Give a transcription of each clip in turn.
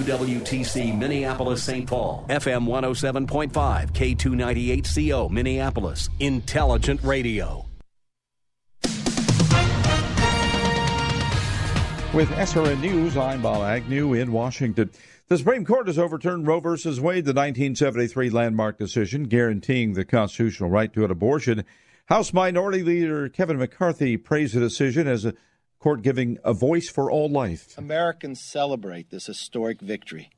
WTC Minneapolis St. Paul, FM 107.5, K298CO Minneapolis, Intelligent Radio. With SRN News, I'm Bob Agnew in Washington. The Supreme Court has overturned Roe v. Wade, the 1973 landmark decision guaranteeing the constitutional right to an abortion. House Minority Leader Kevin McCarthy praised the decision as a court giving a voice for all life. Americans celebrate this historic victory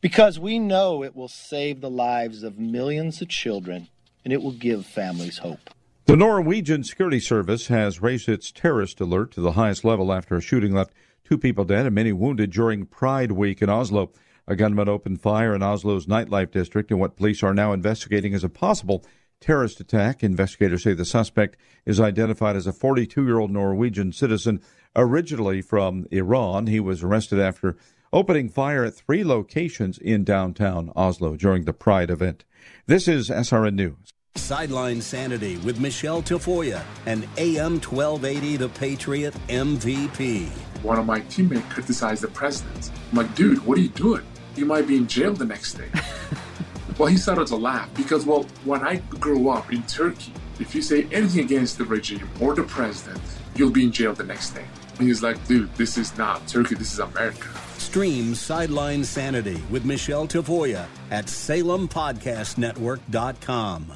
because we know it will save the lives of millions of children and it will give families hope. The Norwegian Security Service has raised its terrorist alert to the highest level after a shooting left two people dead and many wounded during Pride Week in Oslo. A gunman opened fire in Oslo's nightlife district in what police are now investigating as a possible terrorist attack. Investigators say the suspect is identified as a 42 year old Norwegian citizen Originally from Iran, he was arrested after opening fire at three locations in downtown Oslo during the Pride event. This is SRN News. Sideline Sanity with Michelle Tafoya and AM 1280 The Patriot MVP. One of my teammates criticized the president. I'm like, dude, what are you doing? You might be in jail the next day. well, he started to laugh because, well, when I grew up in Turkey, if you say anything against the regime or the president, you'll be in jail the next day. And he's like, dude, this is not Turkey, this is America. Stream Sideline Sanity with Michelle Tafoya at SalemPodcastNetwork.com.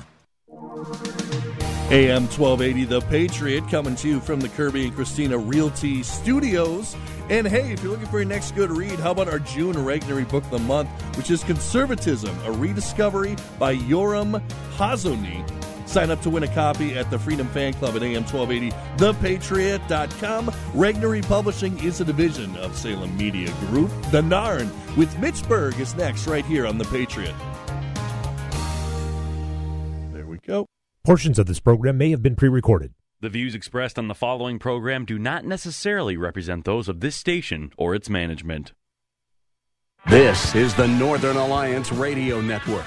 AM 1280 The Patriot coming to you from the Kirby and Christina Realty Studios. And hey, if you're looking for your next good read, how about our June Regnery Book of the Month, which is Conservatism, a rediscovery by Yoram Hazony Sign up to win a copy at the Freedom Fan Club at AM1280, thepatriot.com. Regnery Publishing is a division of Salem Media Group. The Narn with Mitch Berg is next right here on The Patriot. There we go. Portions of this program may have been pre recorded. The views expressed on the following program do not necessarily represent those of this station or its management. This is the Northern Alliance Radio Network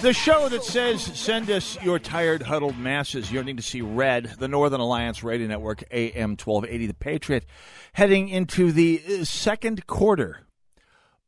The show that says, send us your tired, huddled masses. Yearning to see red, the Northern Alliance Radio Network, AM 1280, The Patriot, heading into the uh, second quarter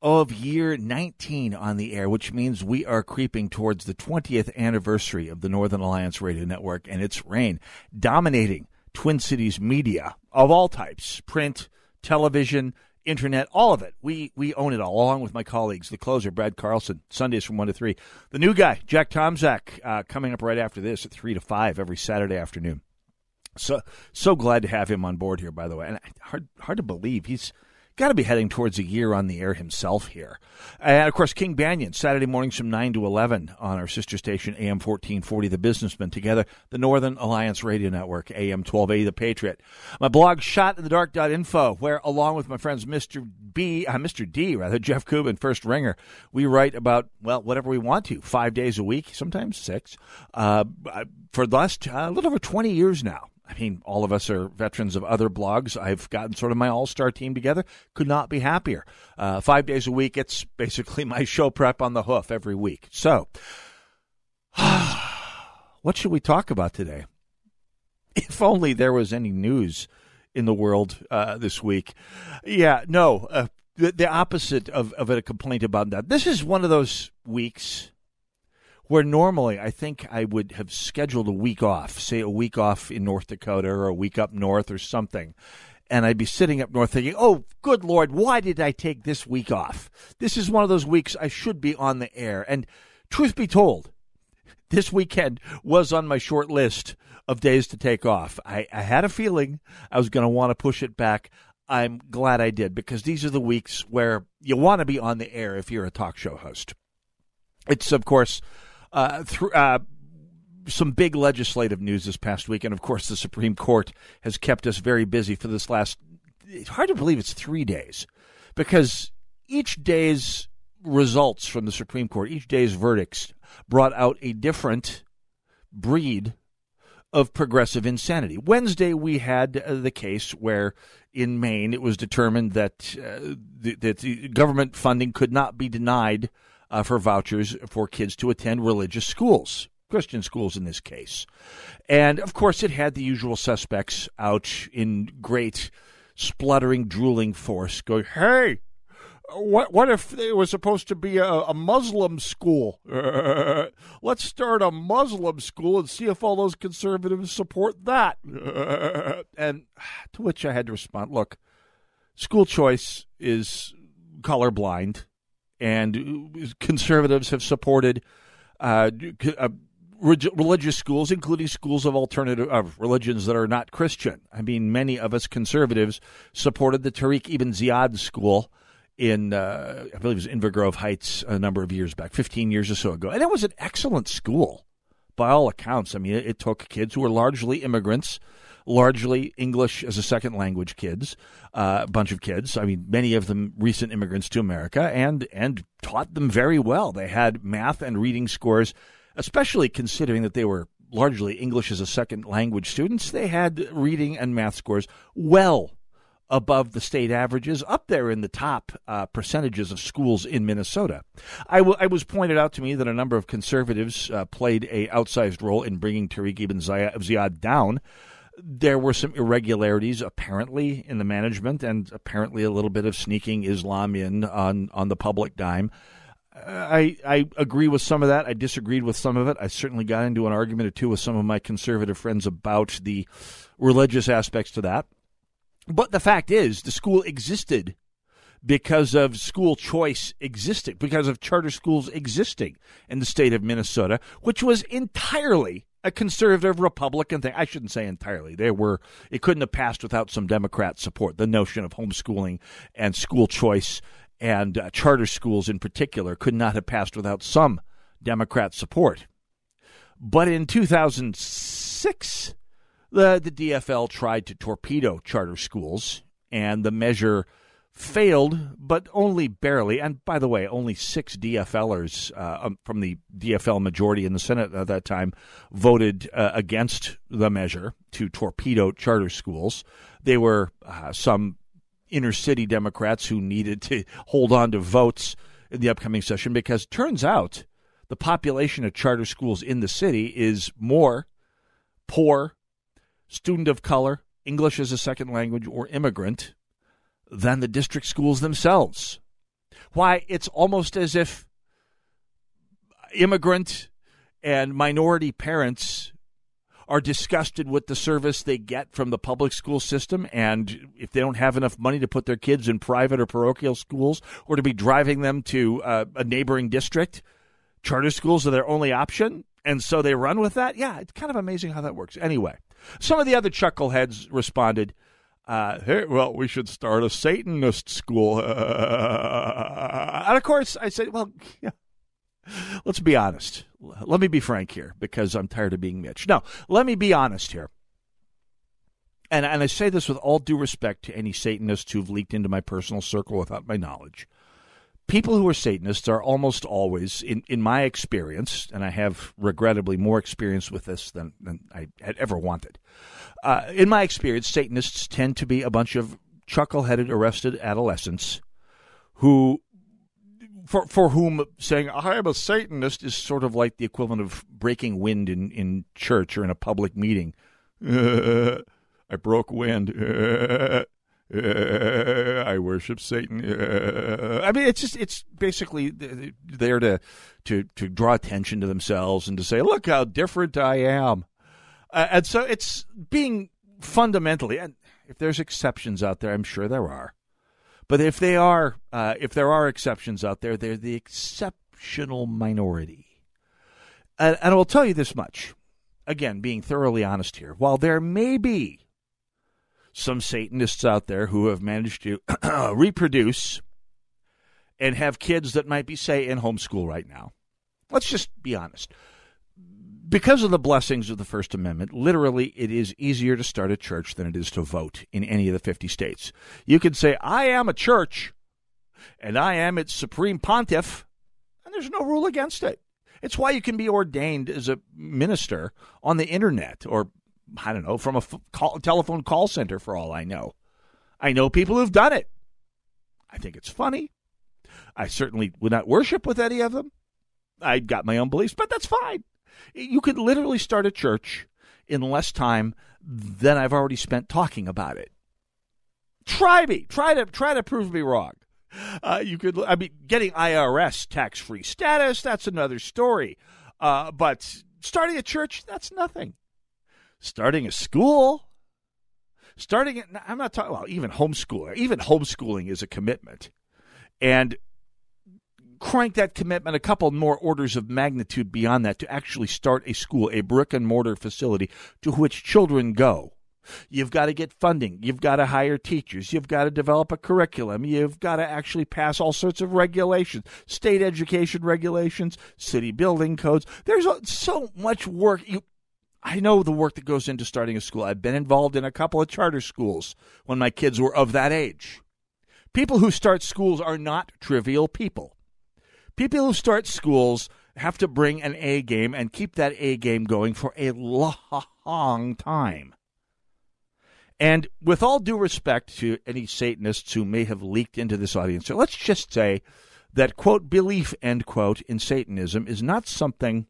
of year 19 on the air, which means we are creeping towards the 20th anniversary of the Northern Alliance Radio Network and its reign, dominating Twin Cities media of all types print, television, internet, all of it. We we own it all, along with my colleagues. The closer, Brad Carlson, Sundays from one to three. The new guy, Jack Tomczak, uh, coming up right after this at three to five every Saturday afternoon. So so glad to have him on board here. By the way, and hard hard to believe he's got to be heading towards a year on the air himself here. And of course, King Banaian, Saturday mornings from 9 to 11 on our sister station, AM 1440, The Businessman, together, the Northern Alliance Radio Network, AM 1280, The Patriot. My blog, Shot in the Dark.info, where along with my friends Mr. B, uh, Mr. D, rather, Jeff Kouba, First Ringer, we write about, well, whatever we want to, five days a week, sometimes six, uh, for the last, uh, a little over 20 years now. I mean, all of us are veterans of other blogs. I've gotten sort of my all star team together. Could not be happier. Uh, five days a week. It's basically my show prep on the hoof every week. So, what should we talk about today? If only there was any news in the world uh, this week. Yeah, no, uh, the, the opposite of, of a complaint about that. This is one of those weeks where normally I think I would have scheduled a week off, say a week off in North Dakota or a week up north or something. And I'd be sitting up north thinking, oh, good Lord, why did I take this week off? This is one of those weeks I should be on the air. And truth be told, this weekend was on my short list of days to take off. I, I had a feeling I was going to want to push it back. I'm glad I did because these are the weeks where you want to be on the air if you're a talk show host. It's, of course, uh, th- uh, some big legislative news this past week. And, of course, the Supreme Court has kept us very busy for this last, it's hard to believe it's three days because each day's results from the Supreme Court, each day's verdicts, brought out a different breed of progressive insanity. Wednesday, we had uh, the case where in Maine it was determined that, uh, the, that the government funding could not be denied uh, for vouchers for kids to attend religious schools. Christian schools in this case. And of course, it had the usual suspects out in great spluttering, drooling force going, Hey, what what if it was supposed to be a, a Muslim school? Let's start a Muslim school and see if all those conservatives support that. And to which I had to respond, look, school choice is colorblind, and conservatives have supported uh, uh religious schools, including schools of alternative of religions that are not Christian. I mean, many of us conservatives supported the Tarek Ibn Ziyad school in, uh, I believe it was Inver Grove Heights a number of years back, 15 years or so ago. And it was an excellent school by all accounts. I mean, it, it took kids who were largely immigrants, largely English as a second language kids, uh, a bunch of kids. I mean, many of them recent immigrants to America, and and taught them very well. They had math and reading scores, especially considering that they were largely English as a second language students. They had reading and math scores well above the state averages, up there in the top uh, percentages of schools in Minnesota. I, w- I was pointed out to me that a number of conservatives uh, played a outsized role in bringing Tarek Ibn Ziyad down. There were some irregularities apparently in the management, and apparently a little bit of sneaking Islam in on on the public dime. I I agree with some of that. I disagreed with some of it. I certainly got into an argument or two with some of my conservative friends about the religious aspects to that. But the fact is, the school existed because of school choice existing, because of charter schools existing in the state of Minnesota, which was entirely a conservative Republican thing. I shouldn't say entirely. There were it couldn't have passed without some Democrat support. The notion of homeschooling and school choice and uh, charter schools in particular could not have passed without some Democrat support. But in 2006, the, the DFL tried to torpedo charter schools, and the measure failed, but only barely. And by the way, only six DFLers uh, um, from the DFL majority in the Senate at that time voted uh, against the measure to torpedo charter schools. They were uh, some inner city Democrats who needed to hold on to votes in the upcoming session because turns out the population of charter schools in the city is more poor student of color, English as a second language, or immigrant than the district schools themselves. Why, it's almost as if immigrant and minority parents are disgusted with the service they get from the public school system. And if they don't have enough money to put their kids in private or parochial schools or to be driving them to uh, a neighboring district, charter schools are their only option. And so they run with that. Yeah, it's kind of amazing how that works. Anyway, some of the other chuckleheads responded, uh, hey, well, we should start a Satanist school. and of course, I said, well, yeah, let's be honest. Let me be frank here because I'm tired of being Mitch. No, let me be honest here. And, and I say this with all due respect to any Satanists who've leaked into my personal circle without my knowledge people who are Satanists are almost always, in, in my experience, and I have regrettably more experience with this than, than I had ever wanted. Uh, in my experience, Satanists tend to be a bunch of chuckle-headed, arrested adolescents who, for for whom saying "I am a Satanist" is sort of like the equivalent of breaking wind in, in church or in a public meeting. I broke wind. Uh, I worship Satan. Uh, I mean, it's just it's basically there to to to draw attention to themselves and to say, "Look how different I am." Uh, and so it's being fundamentally, and if there's exceptions out there, I'm sure there are. But if they are, uh, if there are exceptions out there, they're the exceptional minority. And, and I will tell you this much. Again, being thoroughly honest here, while there may be some Satanists out there who have managed to reproduce and have kids that might be, say, in homeschool right now. Let's just be honest. Because of the blessings of the First Amendment, literally, it is easier to start a church than it is to vote in any of the 50 states. You can say, I am a church, and I am its supreme pontiff, and there's no rule against it. It's why you can be ordained as a minister on the internet or, I don't know, from a call, telephone call center for all I know. I know people who've done it. I think it's funny. I certainly would not worship with any of them. I've got my own beliefs, but that's fine. You could literally start a church in less time than I've already spent talking about it. Try me. Try to try to prove me wrong. Uh, you could. I mean, getting IRS tax free status. That's another story. Uh, but starting a church, that's nothing. Starting a school. Starting it. I'm not talking. Well, even homeschooling. Even homeschooling is a commitment, and crank that commitment a couple more orders of magnitude beyond that to actually start a school, a brick and mortar facility to which children go. You've got to get funding. You've got to hire teachers. You've got to develop a curriculum. You've got to actually pass all sorts of regulations, state education regulations, city building codes. There's so much work. You, I know the work that goes into starting a school. I've been involved in a couple of charter schools when my kids were of that age. People who start schools are not trivial people people who start schools have to bring an A game and keep that A game going for a long time. And with all due respect to any Satanists who may have leaked into this audience, so let's just say that, quote, belief, end quote, in Satanism is not something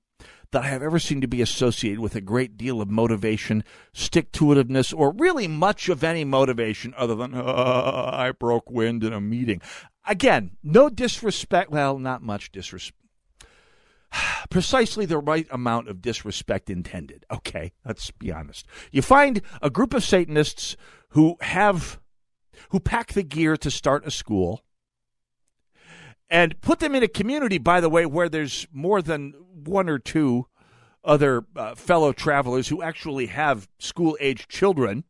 that I have ever seen to be associated with a great deal of motivation, stick to itiveness, or really much of any motivation other than, uh, I broke wind in a meeting. Again, no disrespect. Well, not much disrespect. Precisely the right amount of disrespect intended. Okay, let's be honest. You find a group of Satanists who have, who pack the gear to start a school and put them in a community, by the way, where there's more than one or two other uh, fellow travelers who actually have school age children.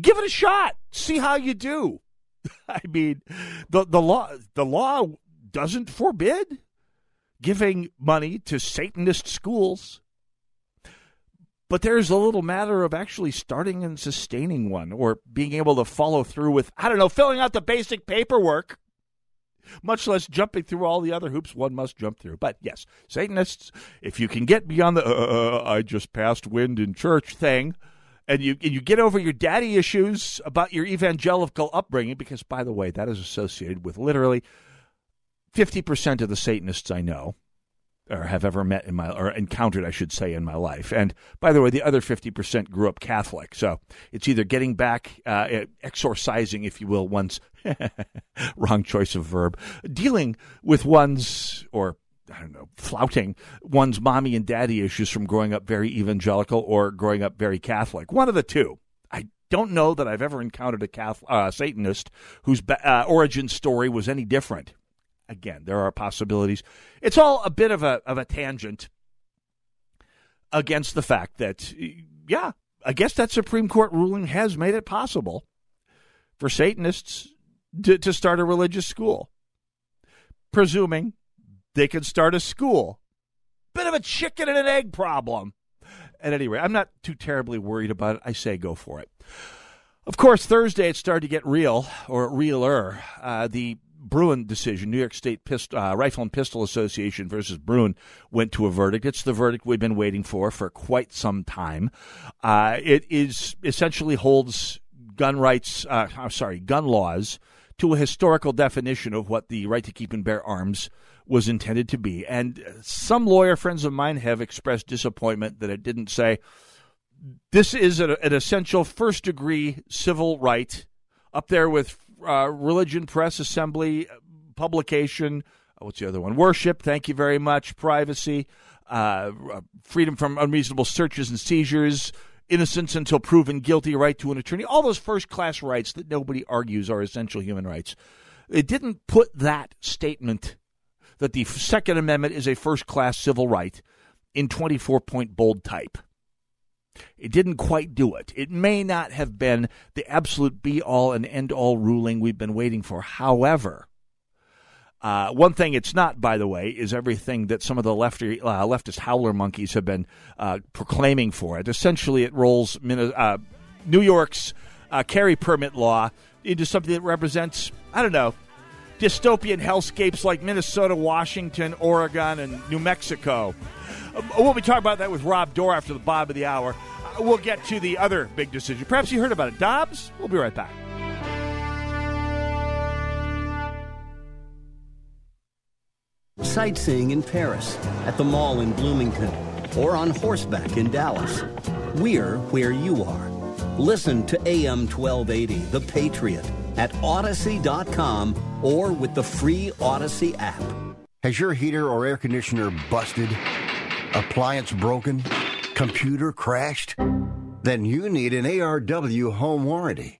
Give it a shot. See how you do. I mean, the the law the law doesn't forbid giving money to Satanist schools. But there's a little matter of actually starting and sustaining one or being able to follow through with, I don't know, filling out the basic paperwork, much less jumping through all the other hoops one must jump through. But yes, Satanists, if you can get beyond the, uh, uh, uh I just passed wind in church thing, and you and you get over your daddy issues about your evangelical upbringing because by the way that is associated with literally 50% of the satanists i know or have ever met in my or encountered I should say in my life and by the way the other 50% grew up catholic so it's either getting back uh, exorcising if you will one's wrong choice of verb dealing with one's or I don't know, flouting one's mommy and daddy issues from growing up very evangelical or growing up very Catholic. One of the two. I don't know that I've ever encountered a Catholic, uh, Satanist whose uh, origin story was any different. Again, there are possibilities. It's all a bit of a of a tangent against the fact that, yeah, I guess that Supreme Court ruling has made it possible for Satanists to, to start a religious school, presuming they can start a school. Bit of a chicken and an egg problem. At any rate, I'm not too terribly worried about it. I say go for it. Of course, Thursday it started to get real, or realer. Uh, the Bruen decision, New York State Pist- uh, Rifle and Pistol Association versus Bruen, went to a verdict. It's the verdict we've been waiting for for quite some time. Uh, it is essentially holds gun rights, uh, I'm sorry, gun laws to a historical definition of what the right to keep and bear arms was intended to be. And some lawyer friends of mine have expressed disappointment that it didn't say this is an essential first degree civil right up there with uh, religion, press, assembly, publication. Uh, what's the other one? Worship. Thank you very much. Privacy, uh, freedom from unreasonable searches and seizures, innocence until proven guilty, right to an attorney. All those first class rights that nobody argues are essential human rights. It didn't put that statement that the Second Amendment is a first class civil right in 24 point bold type. It didn't quite do it. It may not have been the absolute be all and end all ruling we've been waiting for. However, uh, one thing it's not, by the way, is everything that some of the lefty, uh, leftist howler monkeys have been uh, proclaiming for it. Essentially, it rolls uh, New York's uh, carry permit law into something that represents, I don't know, dystopian hellscapes like Minnesota, Washington, Oregon, and New Mexico. Uh, we'll be talking about that with Rob Doar after the bottom of the hour. we'll get to the other big decision. Perhaps you heard about it. Dobbs? We'll be right back. sightseeing in Paris, at the mall in Bloomington, or on horseback in Dallas. We're where you are. Listen to AM 1280, The Patriot, at Audacy.com or with the free Odyssey app. Has your heater or air conditioner busted? Appliance broken? Computer crashed? Then you need an ARW home warranty.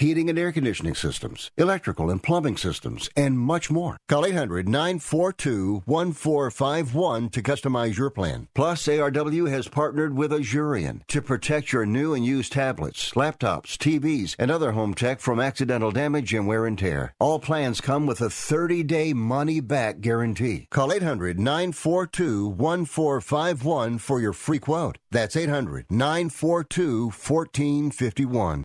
heating and air conditioning systems, electrical and plumbing systems, and much more. Call 800 942 1451 to customize your plan. Plus, ARW has partnered with Asurion to protect your new and used tablets, laptops, TVs, and other home tech from accidental damage and wear and tear. All plans come with a 30 day money back guarantee. Call 800 942 1451 for your free quote. That's 800 942 1451.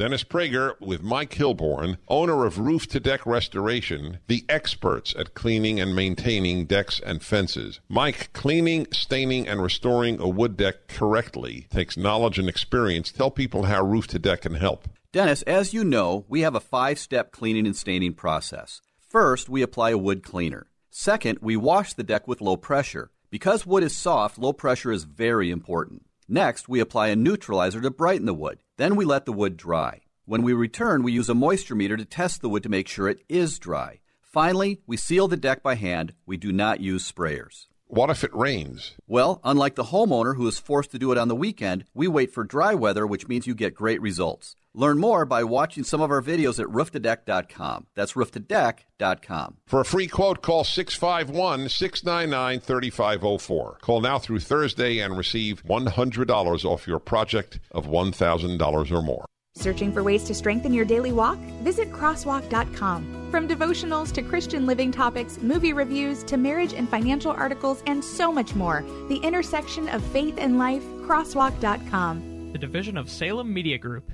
Dennis Prager with Mike Hilborn, owner of Roof to Deck Restoration, the experts at cleaning and maintaining decks and fences. Mike, cleaning, staining, and restoring a wood deck correctly takes knowledge and experience. Tell people how Roof to Deck can help. Dennis, as you know, we have a five step cleaning and staining process. First, we apply a wood cleaner. Second, we wash the deck with low pressure. Because wood is soft, low pressure is very important. Next, we apply a neutralizer to brighten the wood. Then we let the wood dry. When we return, we use a moisture meter to test the wood to make sure it is dry. Finally, we seal the deck by hand. We do not use sprayers. What if it rains? Well, unlike the homeowner who is forced to do it on the weekend, we wait for dry weather, which means you get great results. Learn more by watching some of our videos at rooftodeck.com. That's rooftodeck.com. For a free quote, call 651 699 3504. Call now through Thursday and receive $100 off your project of $1,000 or more. Searching for ways to strengthen your daily walk? Visit crosswalk.com. From devotionals to Christian living topics, movie reviews to marriage and financial articles, and so much more, the intersection of faith and life, crosswalk.com. The division of Salem Media Group.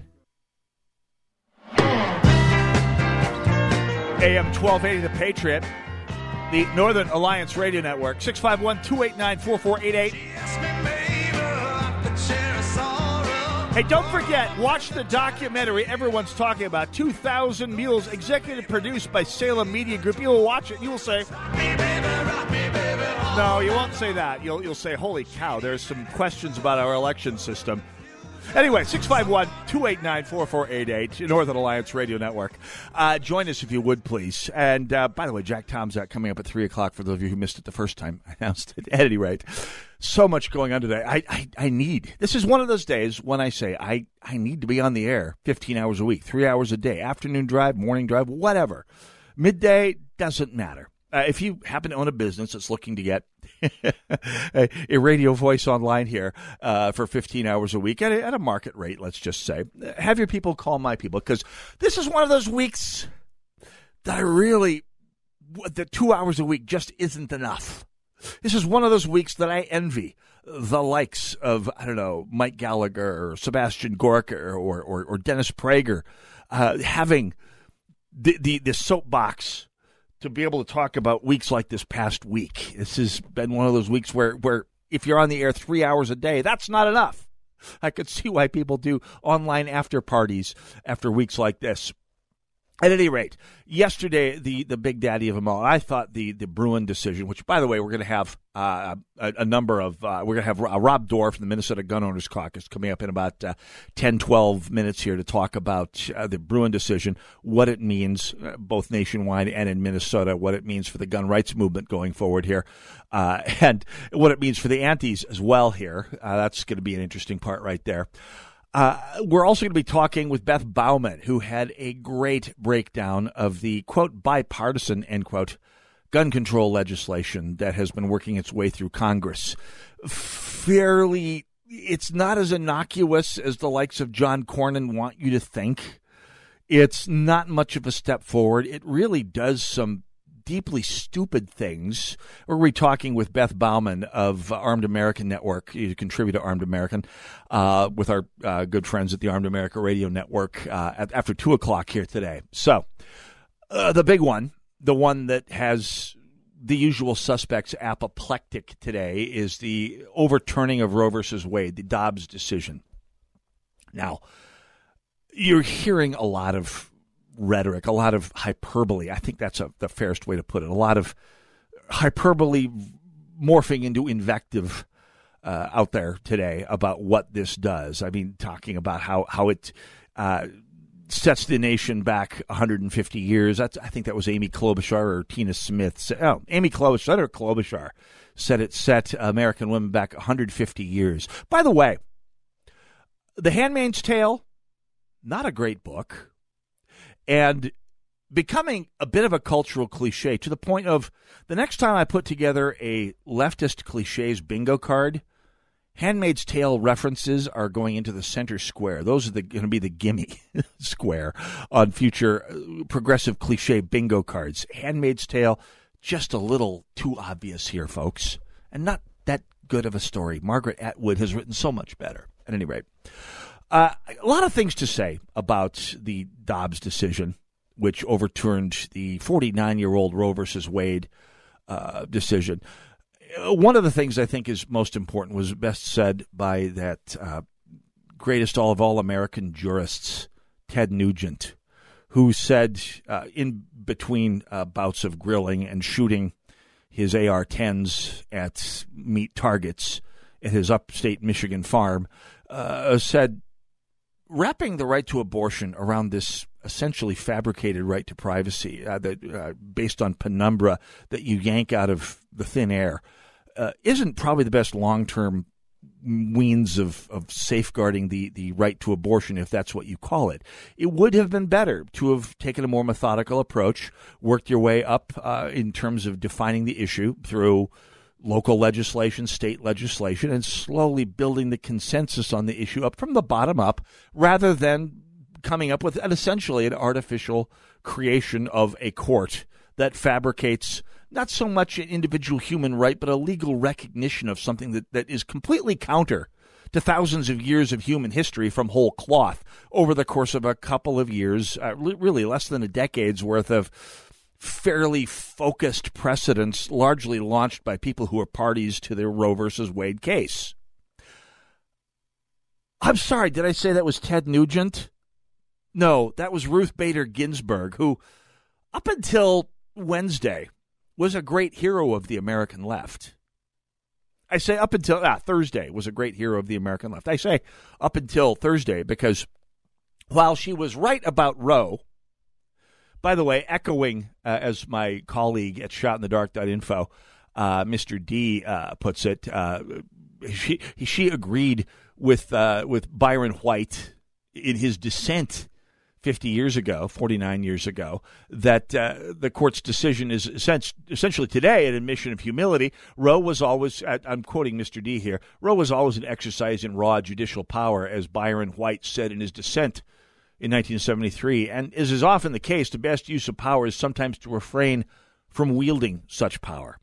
AM 1280, The Patriot, the Northern Alliance Radio Network, 651 289 4488. Hey, don't forget, watch the documentary everyone's talking about 2,000 Mules, executive produced by Salem Media Group. You will watch it, you will say, No, you won't say that. You'll, you'll say, Holy cow, there's some questions about our election system. Anyway, 651 289 4488, Northern Alliance Radio Network. Uh, join us if you would, please. And uh, by the way, Jack Tomczak coming up at 3 o'clock for those of you who missed it the first time I announced it. At any rate, so much going on today. I, I, I need, this is one of those days when I say I, I need to be on the air 15 hours a week, three hours a day, afternoon drive, morning drive, whatever. Midday doesn't matter. Uh, if you happen to own a business that's looking to get a, a, radio voice online here uh, for 15 hours a week at a, at a, market rate, let's just say, have your people call my people because this is one of those weeks that I really, the two hours a week just isn't enough. This is one of those weeks that I envy the likes of, I don't know, Mike Gallagher or Sebastian Gorka or, or, or Dennis Prager uh, having the, the, the soapbox to be able to talk about weeks like this past week. This has been one of those weeks where, where if you're on the air three hours a day, that's not enough. I could see why people do online after parties after weeks like this. At any rate, yesterday the the big daddy of them all. I thought the the Bruen decision, which by the way we're going to have uh, a, a, number of uh, we're going to have uh, Rob Doar from the Minnesota Gun Owners Caucus coming up in about uh, 10, 12 minutes here to talk about uh, the Bruen decision, what it means uh, both nationwide and in Minnesota, what it means for the gun rights movement going forward here, uh, and what it means for the antis as well here. that's going to be an interesting part right there. Uh, we're also going to be talking with Beth Baumann, who had a great breakdown of the quote bipartisan end quote gun control legislation that has been working its way through Congress. Fairly, it's not as innocuous as the likes of John Cornyn want you to think. It's not much of a step forward. It really does some deeply stupid things. We're we talking with Beth Baumann of Armed American Network, you contribute to Armed American, uh, with our uh, good friends at the Armed America Radio Network uh, at, after 2 o'clock here today. So, uh, the big one, the one that has the usual suspects apoplectic today, is the overturning of Roe versus Wade, the Dobbs decision. Now, you're hearing a lot of rhetoric, a lot of hyperbole. I think that's a, the fairest way to put it. A lot of hyperbole morphing into invective uh, out there today about what this does. I mean, talking about how how it uh, sets the nation back 150 years. That's, I think that was Amy Klobuchar or Tina Smith. Oh, Amy Klobuchar, Senator Klobuchar said it set American women back 150 years. By the way, The Handmaid's Tale, not a great book and becoming a bit of a cultural cliche to the point of the next time I put together a leftist cliches bingo card, Handmaid's Tale references are going into the center square. Those are going to be the gimme square on future uh, progressive cliche bingo cards. Handmaid's Tale, just a little too obvious here, folks, and not that good of a story. Margaret Atwood has written so much better. At any rate, uh, a lot of things to say about the Dobbs decision, which overturned the 49 year old Roe versus Wade uh, decision. Uh, one of the things I think is most important was best said by that uh, greatest all of all American jurists, Ted Nugent, who said uh, in between bouts of grilling and shooting his AR 10s at meat targets at his upstate Michigan farm, uh, said wrapping the right to abortion around this essentially fabricated right to privacy uh, that uh, based on penumbra that you yank out of the thin air uh, isn't probably the best long-term means of, of safeguarding the, the right to abortion, if that's what you call it. It would have been better to have taken a more methodical approach, worked your way up uh, in terms of defining the issue through local legislation, state legislation, and slowly building the consensus on the issue up from the bottom up rather than coming up with an, essentially an artificial creation of a court that fabricates not so much an individual human right, but a legal recognition of something that, that is completely counter to thousands of years of human history from whole cloth over the course of a couple of years, uh, really less than a decade's worth of fairly focused precedents, largely launched by people who are parties to the Roe versus Wade case. I'm sorry, did I say that was Ted Nugent? No, that was Ruth Bader Ginsburg, who, up until Wednesday, was a great hero of the American left. I say up until ah, Thursday was a great hero of the American left. I say up until Thursday because while she was right about Roe, by the way, echoing uh, as my colleague at shotinthedark.info, uh, Mr. D uh, puts it, uh, she she agreed with uh, with Byron White in his dissent 50 years ago, 49 years ago, that uh, the court's decision is essentially today an admission of humility. Roe was always, I'm quoting Mr. D here, Roe was always an exercise in raw judicial power, as Byron White said in his dissent in 1973. And as is often the case, the best use of power is sometimes to refrain from wielding such power.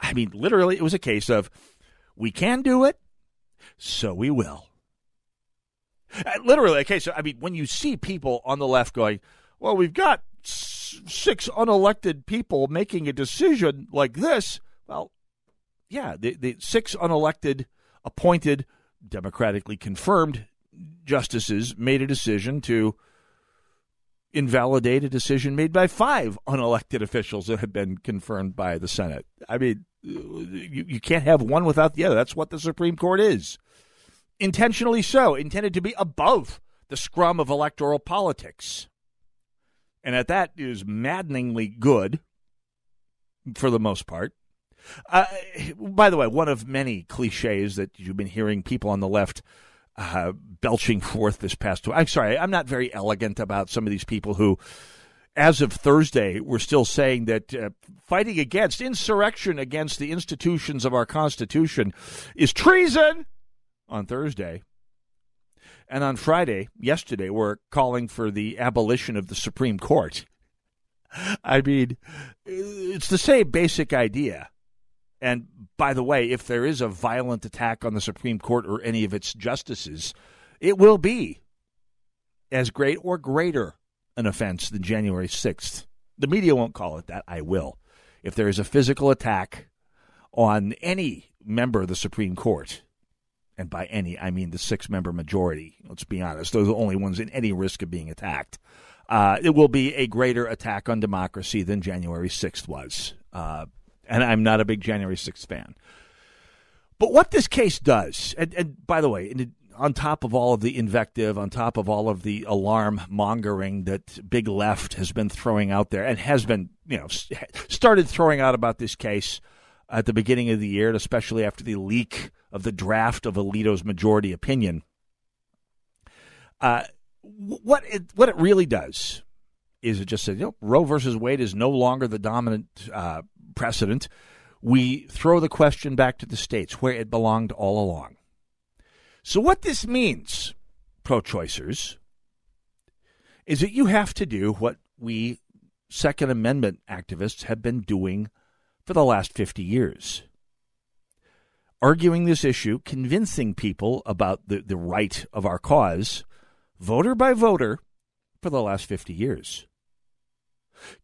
I mean, literally, it was a case of we can do it, so we will. Uh, literally, a case of, I mean, when you see people on the left going, well, we've got six unelected people making a decision like this, well, yeah, the, the six unelected, appointed, democratically confirmed justices made a decision to invalidate a decision made by five unelected officials that had been confirmed by the Senate. I mean, you, you can't have one without the other. That's what the Supreme Court is. Intentionally so, intended to be above the scrum of electoral politics. And at that is maddeningly good for the most part. Uh, by the way, one of many cliches that you've been hearing people on the left uh, belching forth this past. week. I'm sorry, I'm not very elegant about some of these people who, as of Thursday, were still saying that uh, fighting against insurrection against the institutions of our Constitution is treason on Thursday. And on Friday, yesterday, we're calling for the abolition of the Supreme Court. I mean, it's the same basic idea. And by the way, if there is a violent attack on the Supreme Court or any of its justices, it will be as great or greater an offense than January 6th. The media won't call it that. I will. If there is a physical attack on any member of the Supreme Court, and by any, I mean the six member majority, let's be honest, those are the only ones in any risk of being attacked. Uh, it will be a greater attack on democracy than January 6th was. Uh, and I'm not a big January 6th fan. But what this case does, and, and by the way, on top of all of the invective, on top of all of the alarm mongering that Big Left has been throwing out there and has been, you know, started throwing out about this case at the beginning of the year, and especially after the leak of the draft of Alito's majority opinion. Uh, what it, what it really does is it just says, you know, Roe versus Wade is no longer the dominant uh, precedent. We throw the question back to the states where it belonged all along. So, what this means, pro choicers, is that you have to do what we Second Amendment activists have been doing for the last 50 years. Arguing this issue, convincing people about the, the right of our cause, voter by voter, for the last 50 years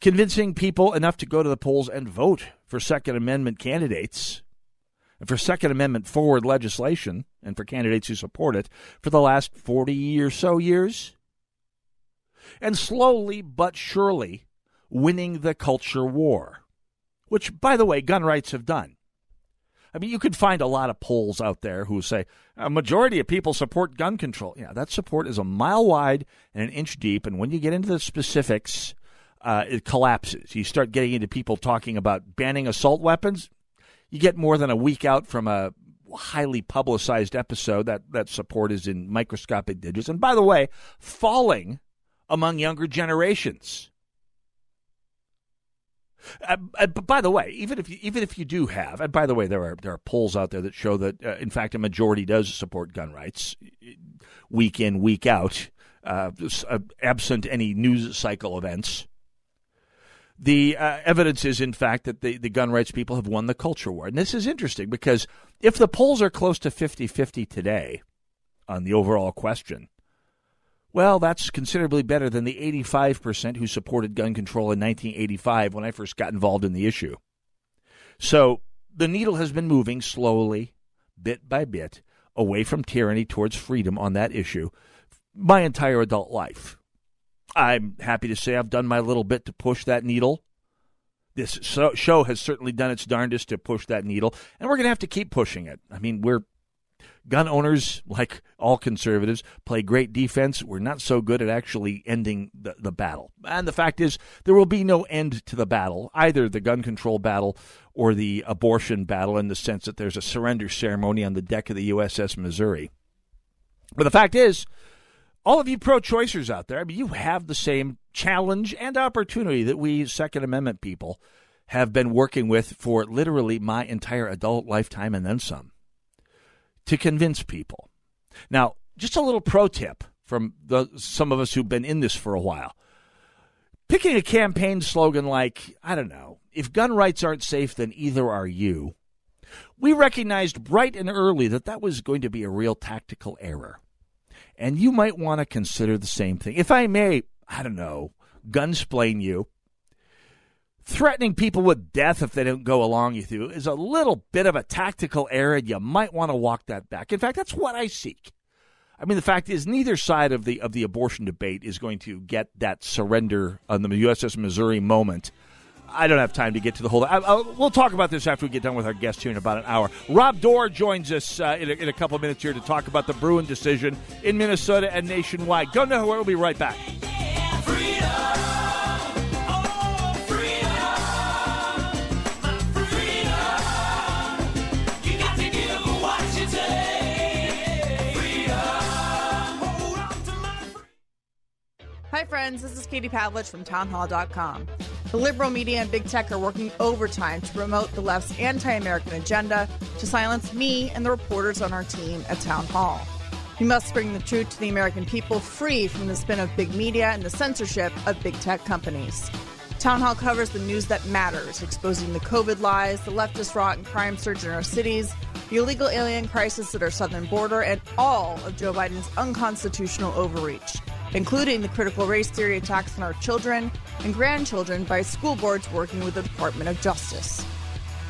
convincing people enough to go to the polls and vote for Second Amendment candidates and for Second Amendment forward legislation and for candidates who support it for the last 40 or so years. And slowly but surely winning the culture war, which, by the way, gun rights have done. I mean, you could find a lot of polls out there who say a majority of people support gun control. Yeah, that support is a mile wide and an inch deep. And when you get into the specifics, uh, it collapses. You start getting into people talking about banning assault weapons. You get more than a week out from a highly publicized episode that that support is in microscopic digits. And by the way, falling among younger generations. Uh, uh, but by the way, even if you, even if you do have, and by the way, there are there are polls out there that show that uh, in fact a majority does support gun rights, week in week out, uh, uh, absent any news cycle events. The uh, evidence is, in fact, that the, the gun rights people have won the culture war. And this is interesting because if the polls are close to 50 50 today on the overall question, well, that's considerably better than the 85% who supported gun control in 1985 when I first got involved in the issue. So the needle has been moving slowly, bit by bit, away from tyranny towards freedom on that issue my entire adult life. I'm happy to say I've done my little bit to push that needle. This show has certainly done its darndest to push that needle, and we're going to have to keep pushing it. I mean, we're gun owners, like all conservatives, play great defense. We're not so good at actually ending the, the battle. And the fact is, there will be no end to the battle, either the gun control battle or the abortion battle, in the sense that there's a surrender ceremony on the deck of the USS Missouri. But the fact is, all of you pro choicers out there, I mean, you have the same challenge and opportunity that we Second Amendment people have been working with for literally my entire adult lifetime and then some to convince people. Now, just a little pro tip from the, some of us who've been in this for a while. Picking a campaign slogan like, I don't know, if gun rights aren't safe, then either are you. We recognized bright and early that that was going to be a real tactical error. And you might want to consider the same thing. If I may, I don't know, gunsplain you, threatening people with death if they don't go along with you is a little bit of a tactical error. You might want to walk that back. In fact, that's what I seek. I mean, the fact is, neither side of the of the abortion debate is going to get that surrender on the USS Missouri moment. I don't have time to get to the whole. I, I, we'll talk about this after we get done with our guest here in about an hour. Rob Doar joins us uh, in, a, in a couple of minutes here to talk about the Bruen decision in Minnesota and nationwide. Go nowhere. We'll be right back. Hi, friends. This is Katie Pavlich from townhall.com. The liberal media and big tech are working overtime to promote the left's anti American agenda to silence me and the reporters on our team at Town Hall. We must bring the truth to the American people free from the spin of big media and the censorship of big tech companies. Town Hall covers the news that matters, exposing the COVID lies, the leftist rot and crime surge in our cities, the illegal alien crisis at our southern border, and all of Joe Biden's unconstitutional overreach including the critical race theory attacks on our children and grandchildren by school boards working with the Department of Justice.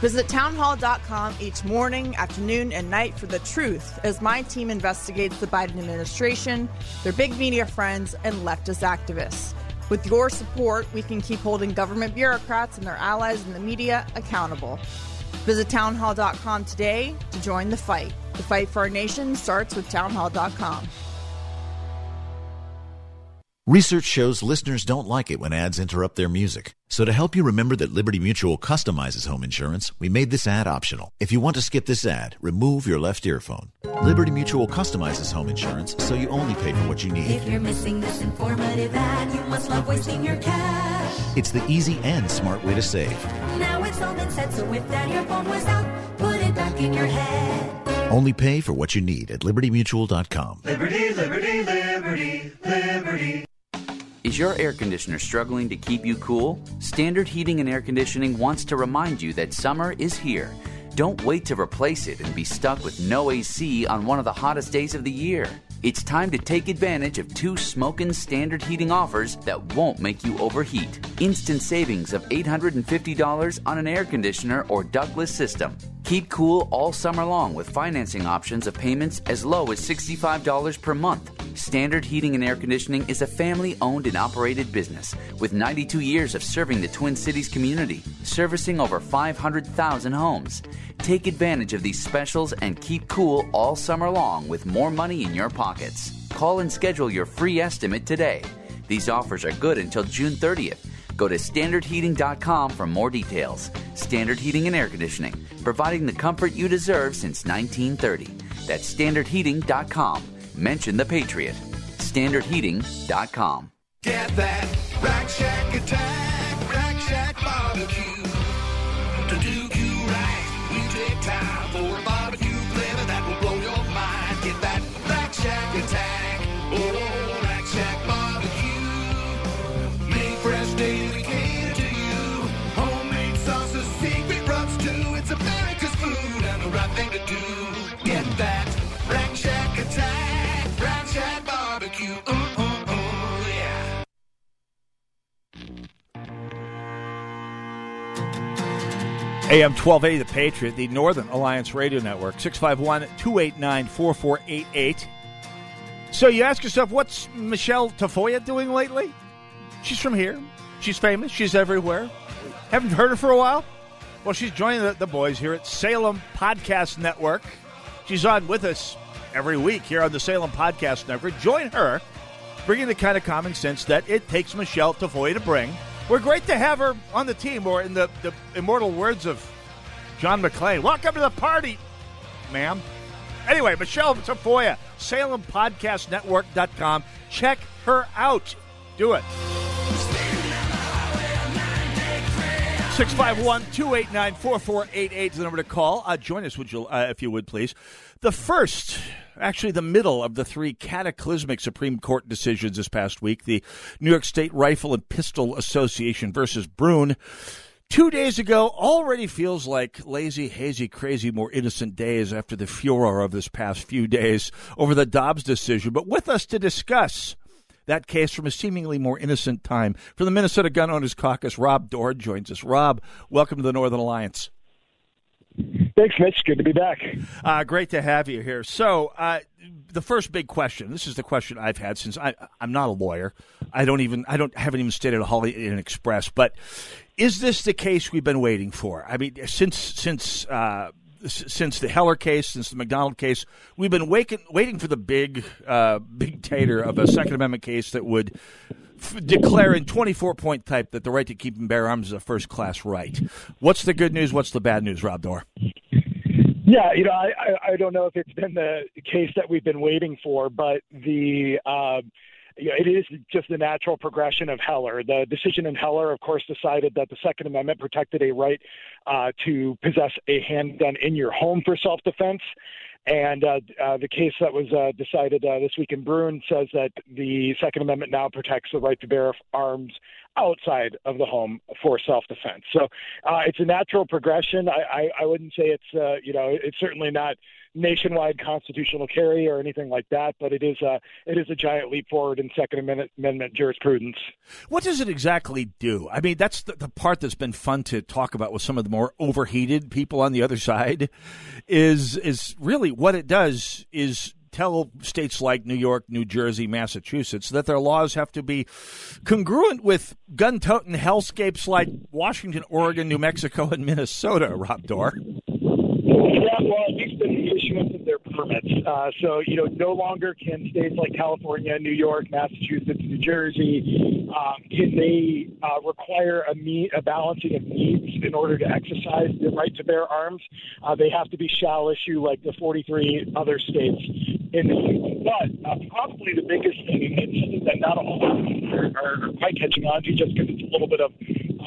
Visit townhall.com each morning, afternoon, and night for the truth as my team investigates the Biden administration, their big media friends, and leftist activists. With your support, we can keep holding government bureaucrats and their allies in the media accountable. Visit townhall.com today to join the fight. The fight for our nation starts with townhall.com. Research shows listeners don't like it when ads interrupt their music. So to help you remember that Liberty Mutual customizes home insurance, we made this ad optional. If you want to skip this ad, remove your left earphone. Liberty Mutual customizes home insurance so you only pay for what you need. If you're missing this informative ad, you must love wasting your cash. It's the easy and smart way to save. Now it's all been said, so if that earphone was out, put it back in your head. Only pay for what you need at libertymutual.com. Liberty, liberty, liberty, liberty. Is your air conditioner struggling to keep you cool? Standard Heating and Air Conditioning wants to remind you that summer is here. Don't wait to replace it and be stuck with no AC on one of the hottest days of the year. It's time to take advantage of two smokin' standard heating offers that won't make you overheat. Instant savings of $850 on an air conditioner or ductless system. Keep cool all summer long with financing options of payments as low as $65 per month. Standard Heating and Air Conditioning is a family owned and operated business with 92 years of serving the Twin Cities community, servicing over 500,000 homes. Take advantage of these specials and keep cool all summer long with more money in your pockets. Call and schedule your free estimate today. These offers are good until June 30th. Go to standardheating.com for more details. Standard Heating and Air Conditioning, providing the comfort you deserve since 1930. That's standardheating.com. Mention the Patriot. StandardHeating.com. Get that Rack Shack attack, Rack Shack barbecue. AM 1280, The Patriot, the Northern Alliance Radio Network, 651 289 4488. So you ask yourself, what's Michelle Tafoya doing lately? She's from here. She's famous. She's everywhere. Haven't heard her for a while? Well, she's joining the, the boys here at Salem Podcast Network. She's on with us every week here on the Salem Podcast Network. Join her, bringing the kind of common sense that it takes Michelle Tafoya to bring. We're great to have her on the team, or in the, the immortal words of John McClane, welcome to the party, ma'am. Anyway, Michelle Tafoya, SalemPodcastNetwork.com. Check her out. Do it. 651-289-4488 is the number to call. Uh, join us, would you, uh, if you would, please. The first, actually the middle of the three cataclysmic Supreme Court decisions this past week, the New York State Rifle and Pistol Association versus Bruen. Two days ago already feels like lazy, hazy, crazy, more innocent days after the furor of this past few days over the Dobbs decision. But with us to discuss that case from a seemingly more innocent time from the Minnesota Gun Owners Caucus, Rob Doar joins us. Rob, welcome to the Northern Alliance. Thanks, Mitch. Good to be back. Uh, great to have you here. So, uh, the first big question. This is the question I've had since I, I'm not a lawyer. I don't even I don't haven't even stayed at a Holiday Inn Express. But is this the case we've been waiting for? I mean, since since. Uh, since the Heller case, since the McDonald case, we've been waiting, waiting for the big, uh, big tater of a Second Amendment case that would f- declare in 24 point type that the right to keep and bear arms is a first class right. What's the good news? What's the bad news, Rob Doar? Yeah, you know, I, I, I don't know if it's been the case that we've been waiting for, but the know, it is just the natural progression of Heller. The decision in Heller, of course, decided that the Second Amendment protected a right uh, to possess a handgun in your home for self-defense. And uh, uh, the case that was uh, decided uh, this week in Bruen says that the Second Amendment now protects the right to bear arms outside of the home for self-defense. So uh, it's a natural progression. I, I, I wouldn't say it's uh, you know it's certainly not nationwide constitutional carry or anything like that, but it is a it is a giant leap forward in Second Amendment, Amendment jurisprudence. What does it exactly do? I mean, that's the, the part that's been fun to talk about with some of the more overheated people on the other side. Is is really what it does is tell states like New York, New Jersey, Massachusetts that their laws have to be congruent with gun toting hellscapes like Washington, Oregon, New Mexico, and Minnesota. Rob Doar. Yeah, well, at least in the issuance of their permits. Uh, so, you know, no longer can states like California, New York, Massachusetts, New Jersey, um, can they uh, require a, meet, a balancing of needs in order to exercise the right to bear arms? Uh, they have to be shall issue like the 43 other states in the union. But uh, probably the biggest thing, and something that not a whole lot of people are, are quite catching on to just because it's a little bit of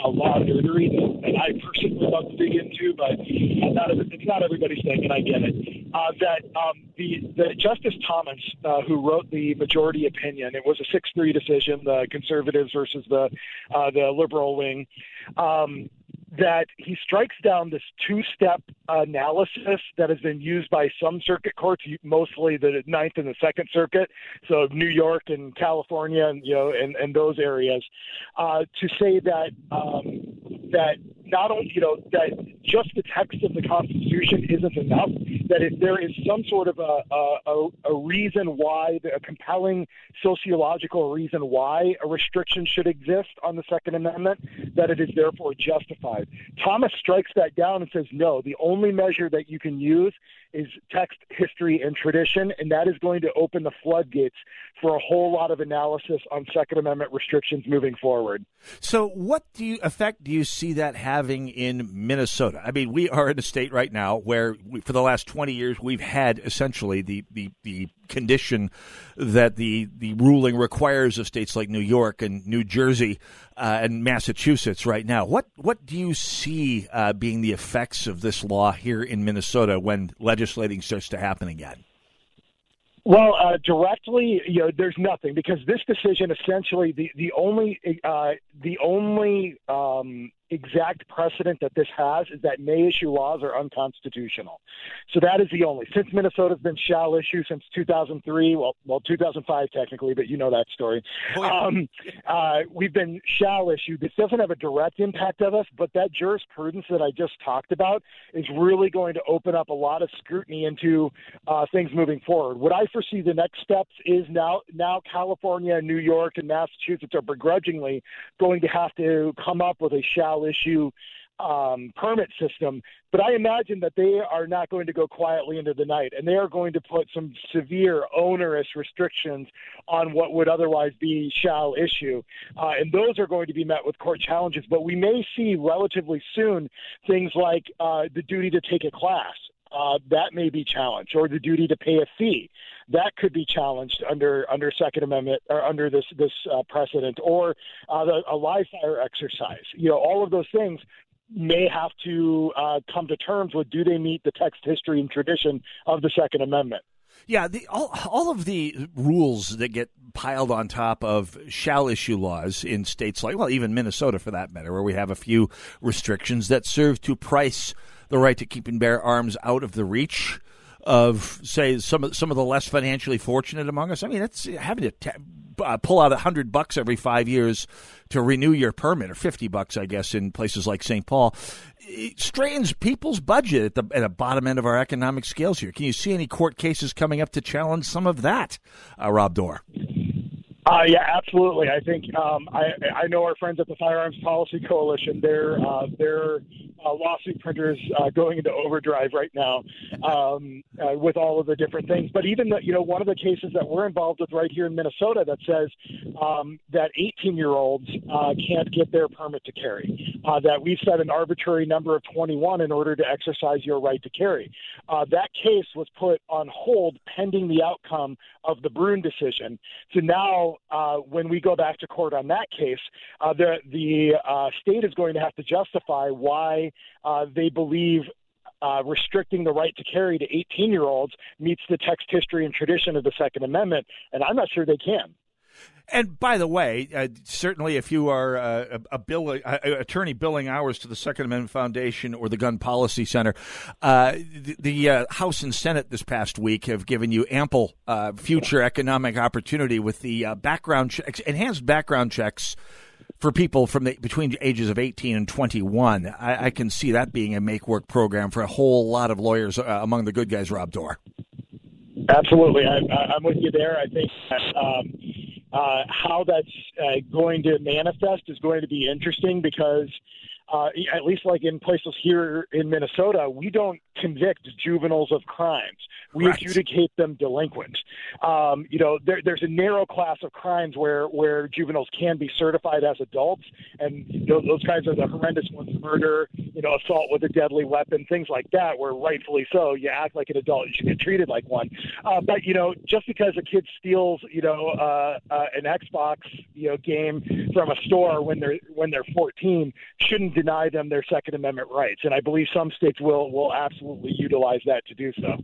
uh, law nerdery that, that I personally love to dig into, but not, it's not everybody's thing, and I get it. Uh, that um, the, the Justice Thomas, uh, who wrote the majority opinion, it was a six-three decision, the conservatives versus the uh, the liberal wing. Um, that he strikes down this two-step analysis that has been used by some circuit courts, mostly the Ninth and the Second Circuit, so New York and California, and you know, and, and those areas, uh, to say that um, that not only you know that just the text of the Constitution isn't enough. That if there is some sort of a a, a reason why, a compelling sociological reason why a restriction should exist on the Second Amendment, that it is therefore justified. Thomas strikes that down and says, no, the only measure that you can use is text, history, and tradition, and that is going to open the floodgates for a whole lot of analysis on Second Amendment restrictions moving forward. So, what do you effect do you see that having in Minnesota? I mean, we are in a state right now where, we, for the last twenty years, we've had essentially the the, the condition that the the ruling requires of states like New York and New Jersey uh, and Massachusetts right now. What what do you see uh, being the effects of this law here in Minnesota when legislating starts to happen again? Well, uh, directly, you know, there's nothing because this decision essentially the the only uh, the only um, exact precedent that this has is that may issue laws are unconstitutional. So that is the only. Since Minnesota's been shall issue since 2003, well, well, 2005 technically, but you know that story. Um, uh, we've been shall issue. This doesn't have a direct impact of us, but that jurisprudence that I just talked about is really going to open up a lot of scrutiny into uh, things moving forward. What I foresee the next steps is now now California, New York, and Massachusetts are begrudgingly going to have to come up with a shall issue um, permit system. But I imagine that they are not going to go quietly into the night, and they are going to put some severe, onerous restrictions on what would otherwise be shall issue, uh, and those are going to be met with court challenges. But we may see relatively soon things like uh, the duty to take a class. Uh, that may be challenged, or the duty to pay a fee that could be challenged under under Second Amendment or under this this uh, precedent, or uh, the, a live fire exercise. You know, all of those things may have to uh, come to terms with do they meet the text, history, and tradition of the Second Amendment. Yeah, the, all, all of the rules that get piled on top of shall issue laws in states like, well, even Minnesota for that matter, where we have a few restrictions that serve to price the right to keep and bear arms out of the reach of, say, some of, some of the less financially fortunate among us. I mean, it's having to t- uh, pull out a hundred bucks every five years to renew your permit, or fifty bucks, I guess, in places like St. Paul. It strains people's budget at the at the bottom end of our economic scales here. Can you see any court cases coming up to challenge some of that, uh, Rob Doar? Uh, yeah, absolutely. I think um, I, I know our friends at the Firearms Policy Coalition. Their uh, their uh, lawsuit printers uh, going into overdrive right now um, uh, with all of the different things. But even the, you know one of the cases that we're involved with right here in Minnesota that says um, that 18 year olds uh, can't get their permit to carry. Uh, that we've set an arbitrary number of 21 in order to exercise your right to carry. Uh, that case was put on hold pending the outcome of the Bruen decision. So now uh, when we go back to court on that case, uh, the the uh, state is going to have to justify why uh, they believe. Uh, restricting the right to carry to 18 year olds meets the text, history, and tradition of the Second Amendment, and I'm not sure they can. And by the way, uh, certainly if you are uh, a, bill, a attorney billing hours to the Second Amendment Foundation or the Gun Policy Center, uh, the, the uh, House and Senate this past week have given you ample uh, future economic opportunity with the uh, background checks, enhanced background checks for people from the, between the ages of 18 and 21. I, I, can see that being a make work program for a whole lot of lawyers among the good guys, Rob Doar. Absolutely. I, I'm with you there. I think that. Um, uh, how that's uh, going to manifest is going to be interesting because, uh, at least like in places here in Minnesota, we don't convict juveniles of crimes. We right. adjudicate them delinquent. Um, you know, there, there's a narrow class of crimes where where juveniles can be certified as adults, and you know, those kinds are the horrendous ones: murder, you know, assault with a deadly weapon, things like that. Where rightfully so, you act like an adult, you should get treated like one. Uh, but you know, just because a kid steals, you know, uh, uh, an Xbox, you know, game from a store when they're when they're 14, shouldn't deny them their Second Amendment rights. And I believe some states will will absolutely utilize that to do so.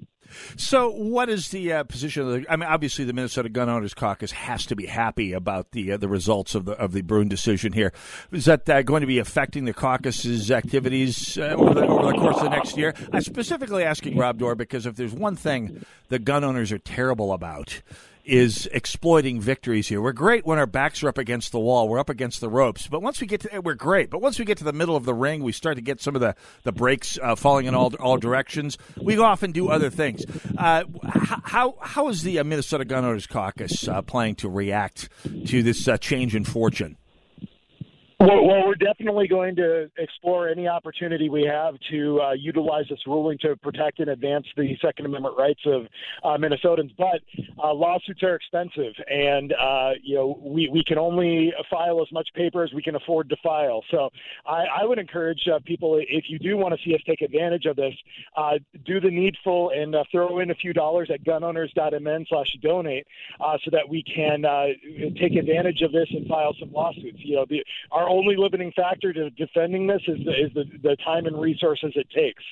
So, what is the uh, position of the? I mean, obviously, the Minnesota Gun Owners Caucus has to be happy about the uh, the results of the of the Bruen decision here. Is that uh, going to be affecting the caucus's activities uh, over the over the course of the next year? I'm specifically asking Rob Doar because if there's one thing the gun owners are terrible about, is exploiting victories here. We're great when our backs are up against the wall, we're up against the ropes. But once we get to, we're great. But once we get to the middle of the ring, we start to get some of the the breaks uh, falling in all all directions. We often do other things. Uh, how how is the uh, Minnesota Gun Owners Caucus uh, planning to react to this uh, change in fortune? Well, well, we're definitely going to explore any opportunity we have to uh, utilize this ruling to protect and advance the Second Amendment rights of uh, Minnesotans. But uh, lawsuits are expensive, and uh, you know we, we can only file as much paper as we can afford to file. So I, I would encourage uh, people, if you do want to see us take advantage of this, uh, do the needful and throw in a few dollars at gunowners.mn/donate so that we can take advantage of this and file some lawsuits. You know, the, our only limiting factor to defending this is the, is the, the time and resources it takes.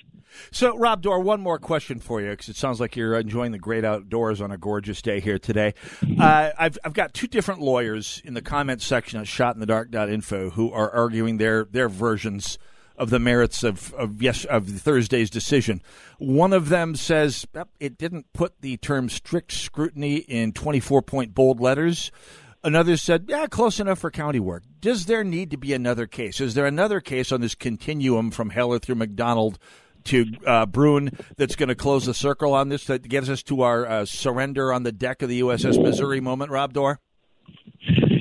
So, Rob Doar, one more question for you because it sounds like you're enjoying the great outdoors on a gorgeous day here today. Uh, I've, I've got two different lawyers in the comments section at shotinthedark.info who are arguing their, their versions of the merits of, of yes of Thursday's decision. One of them says it didn't put the term strict scrutiny in 24 point bold letters. Another said, yeah, close enough for county work. Does there need to be another case? Is there another case on this continuum from Heller through McDonald to uh, Bruen that's going to close the circle on this that gets us to our uh, surrender on the deck of the USS Missouri moment, Rob Doar?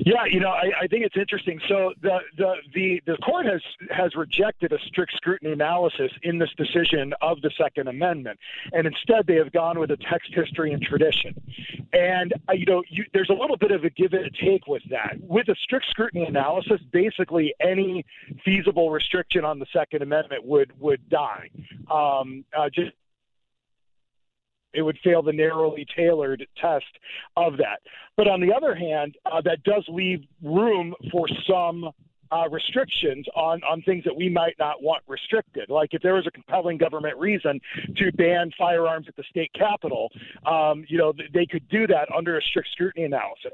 Yeah, you know, I, I think it's interesting. So the, the the the court has has rejected a strict scrutiny analysis in this decision of the Second Amendment, and instead they have gone with a text history and tradition. And uh, you know, you, there's a little bit of a give and take with that. With a strict scrutiny analysis, basically any feasible restriction on the Second Amendment would would die. Um, uh, just it would fail the narrowly tailored test of that. But on the other hand, uh, that does leave room for some uh, restrictions on, on things that we might not want restricted. Like if there was a compelling government reason to ban firearms at the state capitol, um, you know, they could do that under a strict scrutiny analysis.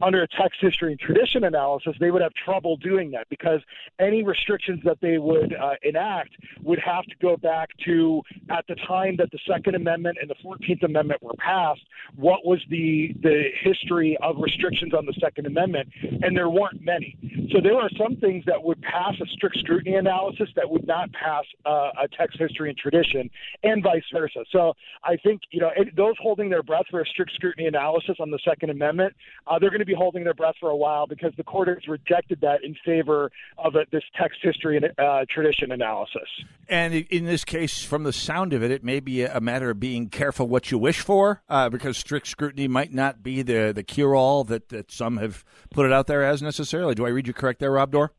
Under a text history and tradition analysis, they would have trouble doing that because any restrictions that they would uh, enact would have to go back to at the time that the Second Amendment and the Fourteenth Amendment were passed. What was the the history of restrictions on the Second Amendment? And there weren't many. So there are some things that would pass a strict scrutiny analysis that would not pass uh, a text history and tradition, and vice versa. So I think you know those holding their breath for a strict scrutiny analysis on the Second Amendment, uh, they're going to be holding their breath for a while because the court has rejected that in favor of a, this text history and uh, tradition analysis. And in this case, from the sound of it, it may be a matter of being careful what you wish for, uh, because strict scrutiny might not be the the cure all that, that some have put it out there as necessarily. Do I read you correct there, Rob Doar?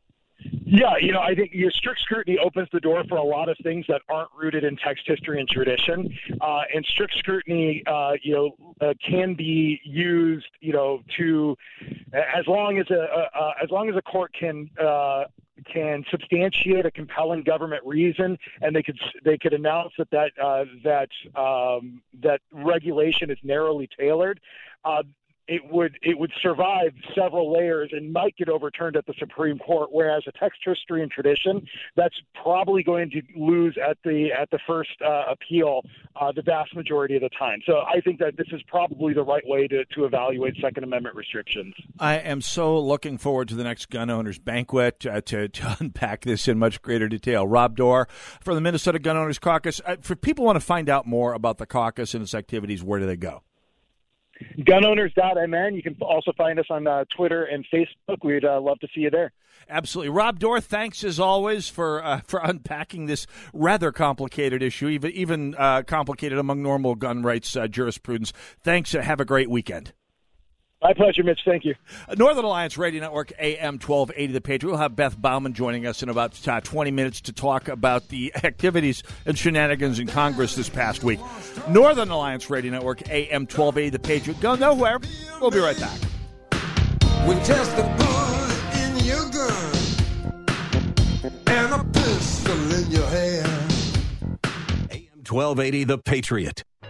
Yeah, you know, I think your strict scrutiny opens the door for a lot of things that aren't rooted in text history and tradition. Uh, and strict scrutiny, uh, you know, uh, can be used, you know, to as long as a, a as long as a court can uh, can substantiate a compelling government reason, and they could they could announce that that uh, that um, that regulation is narrowly tailored. Uh, it would it would survive several layers and might get overturned at the Supreme Court. Whereas a text history and tradition, that's probably going to lose at the at the first uh, appeal uh, the vast majority of the time. So I think that this is probably the right way to, to evaluate Second Amendment restrictions. I am so looking forward to the next gun owners banquet uh, to, to unpack this in much greater detail. Rob Doar from the Minnesota Gun Owners Caucus. Uh, for people want to find out more about the caucus and its activities, where do they go? gunowners.mn. You can also find us on uh, Twitter and Facebook. We'd uh, love to see you there. Absolutely, Rob Doar. Thanks as always for uh, for unpacking this rather complicated issue, even even uh, complicated among normal gun rights uh, jurisprudence. Thanks. Have a great weekend. My pleasure, Mitch. Thank you. Northern Alliance Radio Network, AM 1280 The Patriot. We'll have Beth Baumann joining us in about uh, 20 minutes to talk about the activities and shenanigans in Congress this past week. Northern Alliance Radio Network, AM 1280 The Patriot. Go nowhere. We'll be right back. When just a bullet in your gun and a pistol in your hand. AM 1280 The Patriot.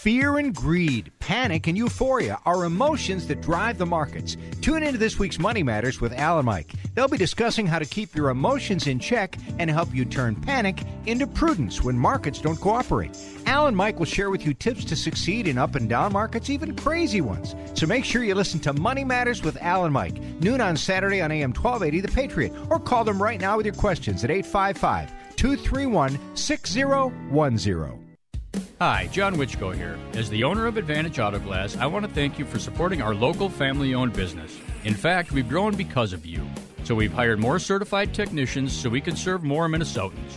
Fear and greed, panic and euphoria are emotions that drive the markets. Tune into this week's Money Matters with Al and Mike. They'll be discussing how to keep your emotions in check and help you turn panic into prudence when markets don't cooperate. Al and Mike will share with you tips to succeed in up and down markets, even crazy ones. So make sure you listen to Money Matters with Al and Mike, noon on Saturday on AM 1280 The Patriot, or call them right now with your questions at 855 231 6010. Hi, John Wichko here. As the owner of Advantage Auto Glass, I want to thank you for supporting our local family owned business. In fact, we've grown because of you. So we've hired more certified technicians so we can serve more Minnesotans.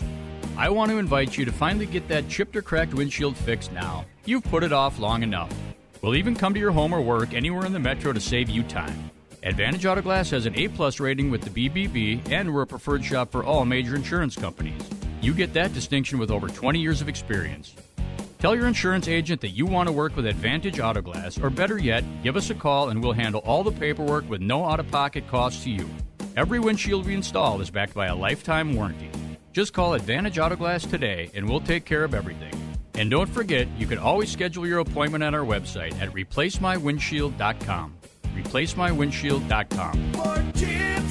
I want to invite you to finally get that chipped or cracked windshield fixed now. You've put it off long enough. We'll even come to your home or work anywhere in the metro to save you time. Advantage Auto Glass has an A plus rating with the BBB, and we're a preferred shop for all major insurance companies. You get that distinction with over 20 years of experience. Tell your insurance agent that you want to work with Advantage Auto Glass, or better yet, give us a call and we'll handle all the paperwork with no out of pocket cost to you. Every windshield we install is backed by a lifetime warranty. Just call Advantage Auto Glass today and we'll take care of everything. And don't forget, you can always schedule your appointment on our website at replacemywindshield.com. Replacemywindshield.com.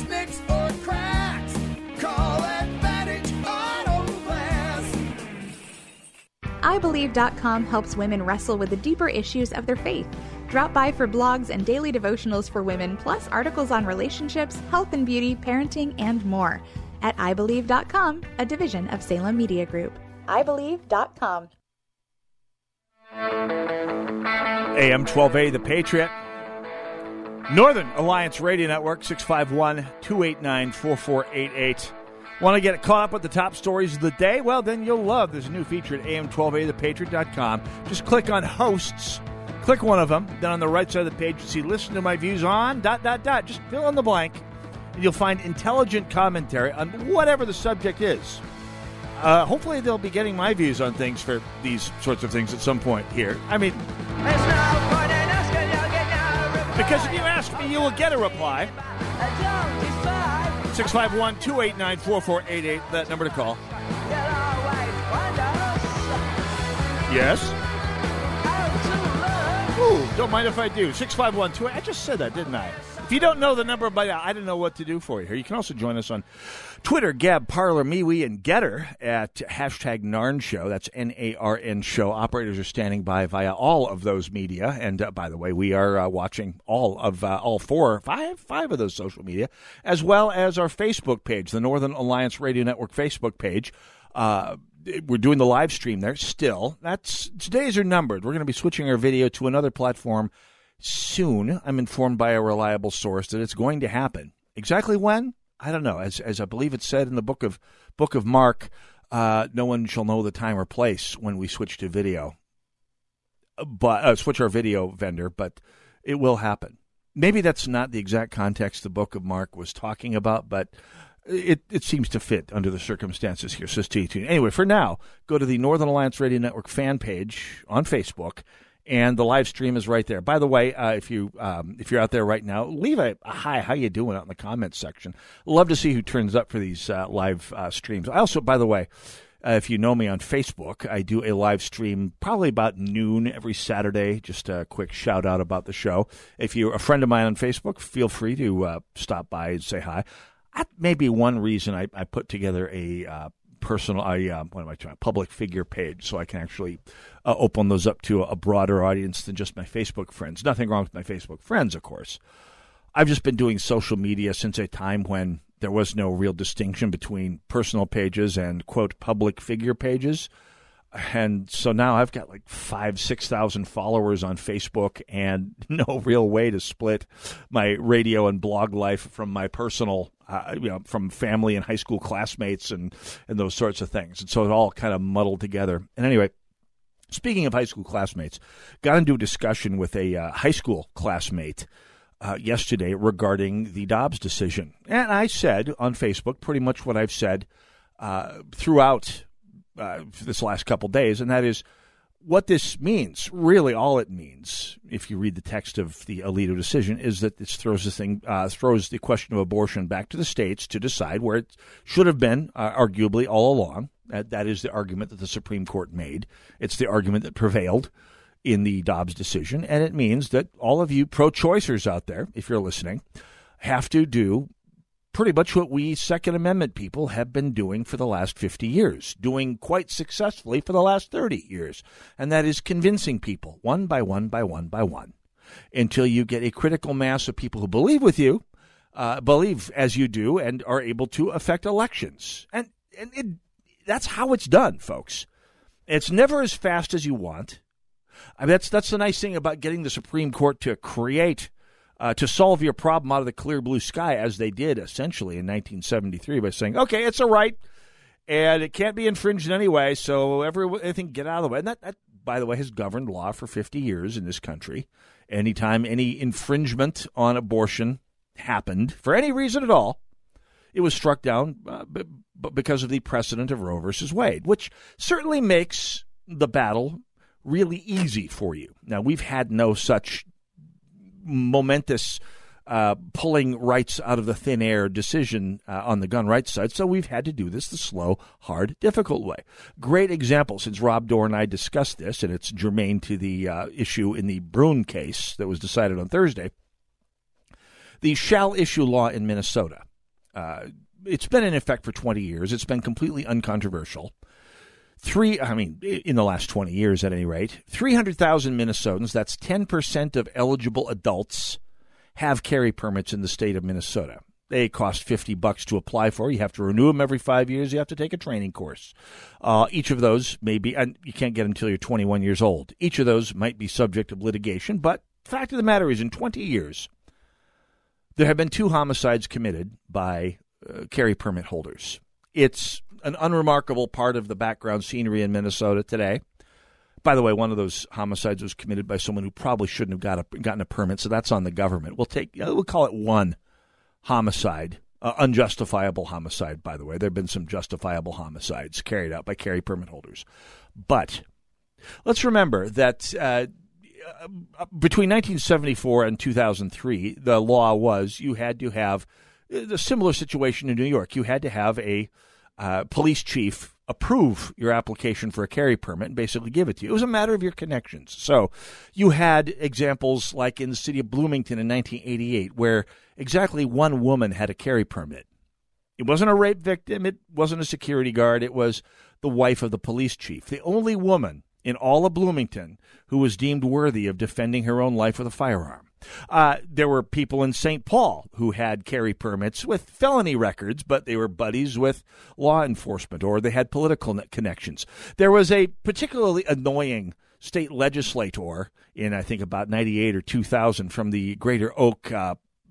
iBelieve.com helps women wrestle with the deeper issues of their faith. Drop by for blogs and daily devotionals for women, plus articles on relationships, health and beauty, parenting, and more. At iBelieve.com, a division of Salem Media Group. iBelieve.com. AM 12A, The Patriot. Northern Alliance Radio Network, 651 289 4488. Want to get caught up with the top stories of the day? Well, then you'll love this new feature at am1280thepatriot.com. Just click on hosts, click one of them. Then on the right side of the page, you see listen to my views on, dot, dot, dot. Just fill in the blank, and you'll find intelligent commentary on whatever the subject is. Uh, hopefully, they'll be getting my views on things for these sorts of things at some point here. I mean, because if you ask me, you will get a reply. 651 289 4488, that number to call. Yes? Ooh, don't mind if I do. 651 2 I just said that, didn't I? If you don't know the number by now, I don't know what to do for you here. You can also join us on Twitter, Gab, Parler, MeWe, and Getter at hashtag Narn Show. That's N A R N Show. Operators are standing by via all of those media. And uh, by the way, we are uh, watching all of uh, all four, five, five of those social media, as well as our Facebook page, the Northern Alliance Radio Network Facebook page. Uh, we're doing the live stream there still. That's today's are numbered. We're going to be switching our video to another platform soon. I'm informed by a reliable source that it's going to happen. Exactly when? I don't know. As as I believe it said in the book of book of Mark, uh, no one shall know the time or place when we switch to video. But uh, switch our video vendor, but it will happen. Maybe that's not the exact context the book of Mark was talking about, but it, it seems to fit under the circumstances here. So stay tuned. Anyway, for now, go to the Northern Alliance Radio Network fan page on Facebook, and the live stream is right there. By the way, uh, if you um, if you're out there right now, leave a, a hi. How you doing out in the comments section? Love to see who turns up for these uh, live uh, streams. I also, by the way. Uh, if you know me on Facebook, I do a live stream probably about noon every Saturday. Just a quick shout out about the show. If you're a friend of mine on Facebook, feel free to uh, stop by and say hi that may be one reason I, I put together a uh, personal, I uh, what am I trying, public figure page, so I can actually uh, open those up to a broader audience than just my Facebook friends. Nothing wrong with my Facebook friends, of course. I've just been doing social media since a time when there was no real distinction between personal pages and quote public figure pages. And so now I've got like five, six thousand followers on Facebook, and no real way to split my radio and blog life from my personal uh, you know, from family and high school classmates and, and those sorts of things. And so it all kind of muddled together. And anyway, speaking of high school classmates, got into a discussion with a uh, high school classmate uh, yesterday regarding the Dobbs decision. And I said on Facebook pretty much what I've said uh, throughout uh, this last couple days, and that is what this means, really, all it means, if you read the text of the Alito decision, is that this throws the thing, uh, throws the question of abortion back to the states to decide where it should have been, uh, arguably all along. That, that is the argument that the Supreme Court made. It's the argument that prevailed in the Dobbs decision, and it means that all of you pro-choicers out there, if you're listening, have to do pretty much what we Second Amendment people have been doing for the last 50 years, doing quite successfully for the last 30 years. And that is convincing people one by one by one by one until you get a critical mass of people who believe with you, uh, believe as you do, and are able to affect elections. And, and it, that's how it's done, folks. It's never as fast as you want. I mean, that's, that's the nice thing about getting the Supreme Court to create uh, to solve your problem out of the clear blue sky, as they did essentially in 1973 by saying, okay, it's a right and it can't be infringed in any way, so everything get out of the way. And that, that, by the way, has governed law for 50 years in this country. Anytime any infringement on abortion happened, for any reason at all, it was struck down uh, because of the precedent of Roe versus Wade, which certainly makes the battle really easy for you. Now, we've had no such momentous uh, pulling rights out of the thin air decision uh, on the gun rights side. So we've had to do this the slow, hard, difficult way. Great example since Rob Doar and I discussed this, and it's germane to the uh, issue in the Bruen case that was decided on Thursday. The shall issue law in Minnesota. Uh, it's been in effect for 20 years. It's been completely uncontroversial. Three, I mean, in the last 20 years at any rate, 300,000 Minnesotans, that's 10% of eligible adults, have carry permits in the state of Minnesota. They cost 50 bucks to apply for. You have to renew them every five years. You have to take a training course. Uh, each of those may be, and you can't get them until you're 21 years old. Each of those might be subject of litigation, but fact of the matter is, in 20 years, there have been two homicides committed by uh, carry permit holders. It's an unremarkable part of the background scenery in Minnesota today. By the way, one of those homicides was committed by someone who probably shouldn't have got a, gotten a permit, so that's on the government. We'll take we'll call it one homicide, uh, unjustifiable homicide. By the way, there have been some justifiable homicides carried out by carry permit holders, but let's remember that. Uh, between 1974 and 2003, the law was you had to have a similar situation in New York. You had to have a uh, police chief approve your application for a carry permit and basically give it to you. It was a matter of your connections. So you had examples like in the city of Bloomington in 1988 where exactly one woman had a carry permit. It wasn't a rape victim, it wasn't a security guard, it was the wife of the police chief. The only woman in all of Bloomington who was deemed worthy of defending her own life with a firearm. Uh, there were people in St. Paul who had carry permits with felony records, but they were buddies with law enforcement or they had political connections. There was a particularly annoying state legislator in, I think, about 98 or 2000 from the Greater Oak, uh,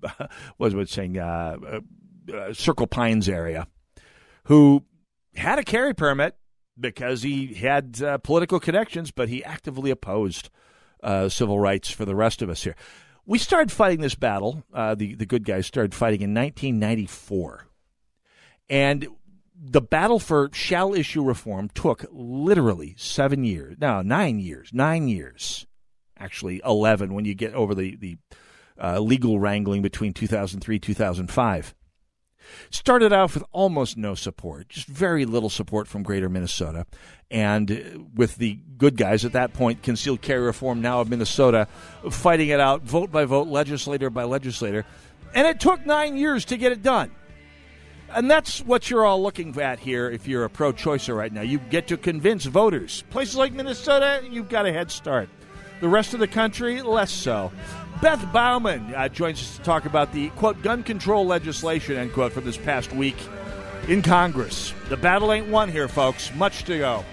what was it saying, uh, uh, uh, Circle Pines area, who had a carry permit because he had uh, political connections, but he actively opposed civil rights for the rest of us here. We started fighting this battle. Uh, the the good guys started fighting in 1994, and the battle for shall issue reform took literally seven years. No, nine years. Nine years, actually eleven when you get over the the uh, legal wrangling between 2003 2005. Started off with almost no support, just very little support from Greater Minnesota. And uh, with the good guys at that point, concealed carry reform now of Minnesota, fighting it out vote by vote, legislator by legislator. And it took nine years to get it done. And that's what you're all looking at here if you're a pro choicer right now. You get to convince voters. Places like Minnesota, you've got a head start. The rest of the country, less so. Beth Baumann uh, joins us to talk about the, quote, gun control legislation, end quote, from this past week in Congress. The battle ain't won here, folks. Much to go.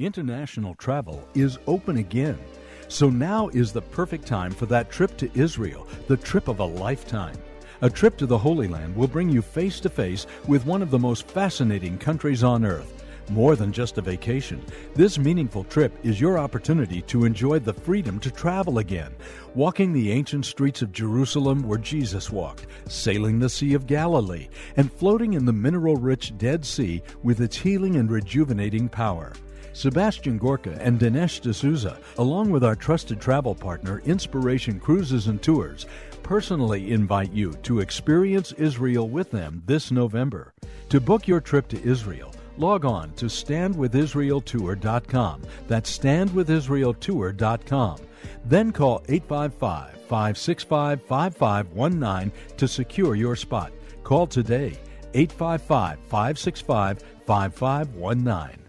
International travel is open again. So now is the perfect time for that trip to Israel, the trip of a lifetime. A trip to the Holy Land will bring you face to face with one of the most fascinating countries on earth more than just a vacation, this meaningful trip is your opportunity to enjoy the freedom to travel again, walking the ancient streets of Jerusalem where Jesus walked, sailing the Sea of Galilee, and floating in the mineral rich Dead Sea with its healing and rejuvenating power. Sebastian Gorka and Dinesh D'Souza, along with our trusted travel partner, Inspiration Cruises and Tours, personally invite you to experience Israel with them this November. To book your trip to Israel, log on to standwithisraeltour.com. That's standwithisraeltour.com. Then call 855 565 5519 to secure your spot. Call today 855 565 5519.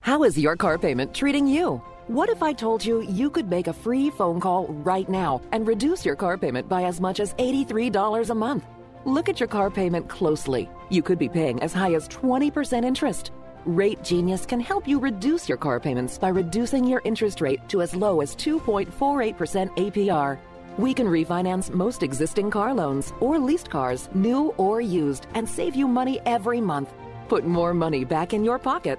How is your car payment treating you? What if I told you you could make a free phone call right now and reduce your car payment by as much as $83 a month? Look at your car payment closely. You could be paying as high as 20% interest. Rate Genius can help you reduce your car payments by reducing your interest rate to as low as 2.48% APR. We can refinance most existing car loans or leased cars, new or used, and save you money every month. Put more money back in your pocket.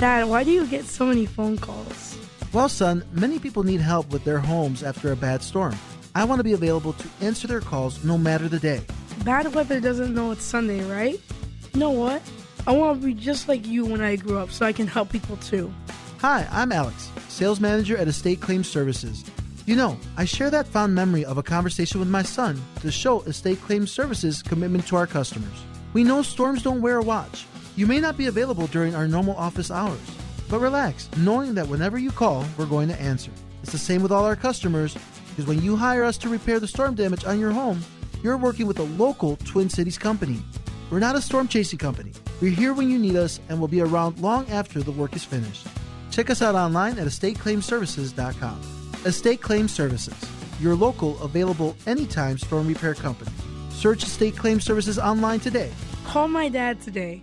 Dad, why do you get so many phone calls? Well, son, many people need help with their homes after a bad storm. I want to be available to answer their calls no matter the day. Bad weather doesn't know it's Sunday, right? You know what? I want to be just like you when I grew up so I can help people too. Hi, I'm Alex, sales manager at Estate Claim Services. You know, I share that fond memory of a conversation with my son to show Estate Claim Services' commitment to our customers. We know storms don't wear a watch. You may not be available during our normal office hours, but relax, knowing that whenever you call, we're going to answer. It's the same with all our customers, because when you hire us to repair the storm damage on your home, you're working with a local Twin Cities company. We're not a storm chasing company. We're here when you need us and will be around long after the work is finished. Check us out online at estateclaimservices.com. Estate Claim Services, your local, available anytime storm repair company. Search Estate Claim Services online today. Call my dad today.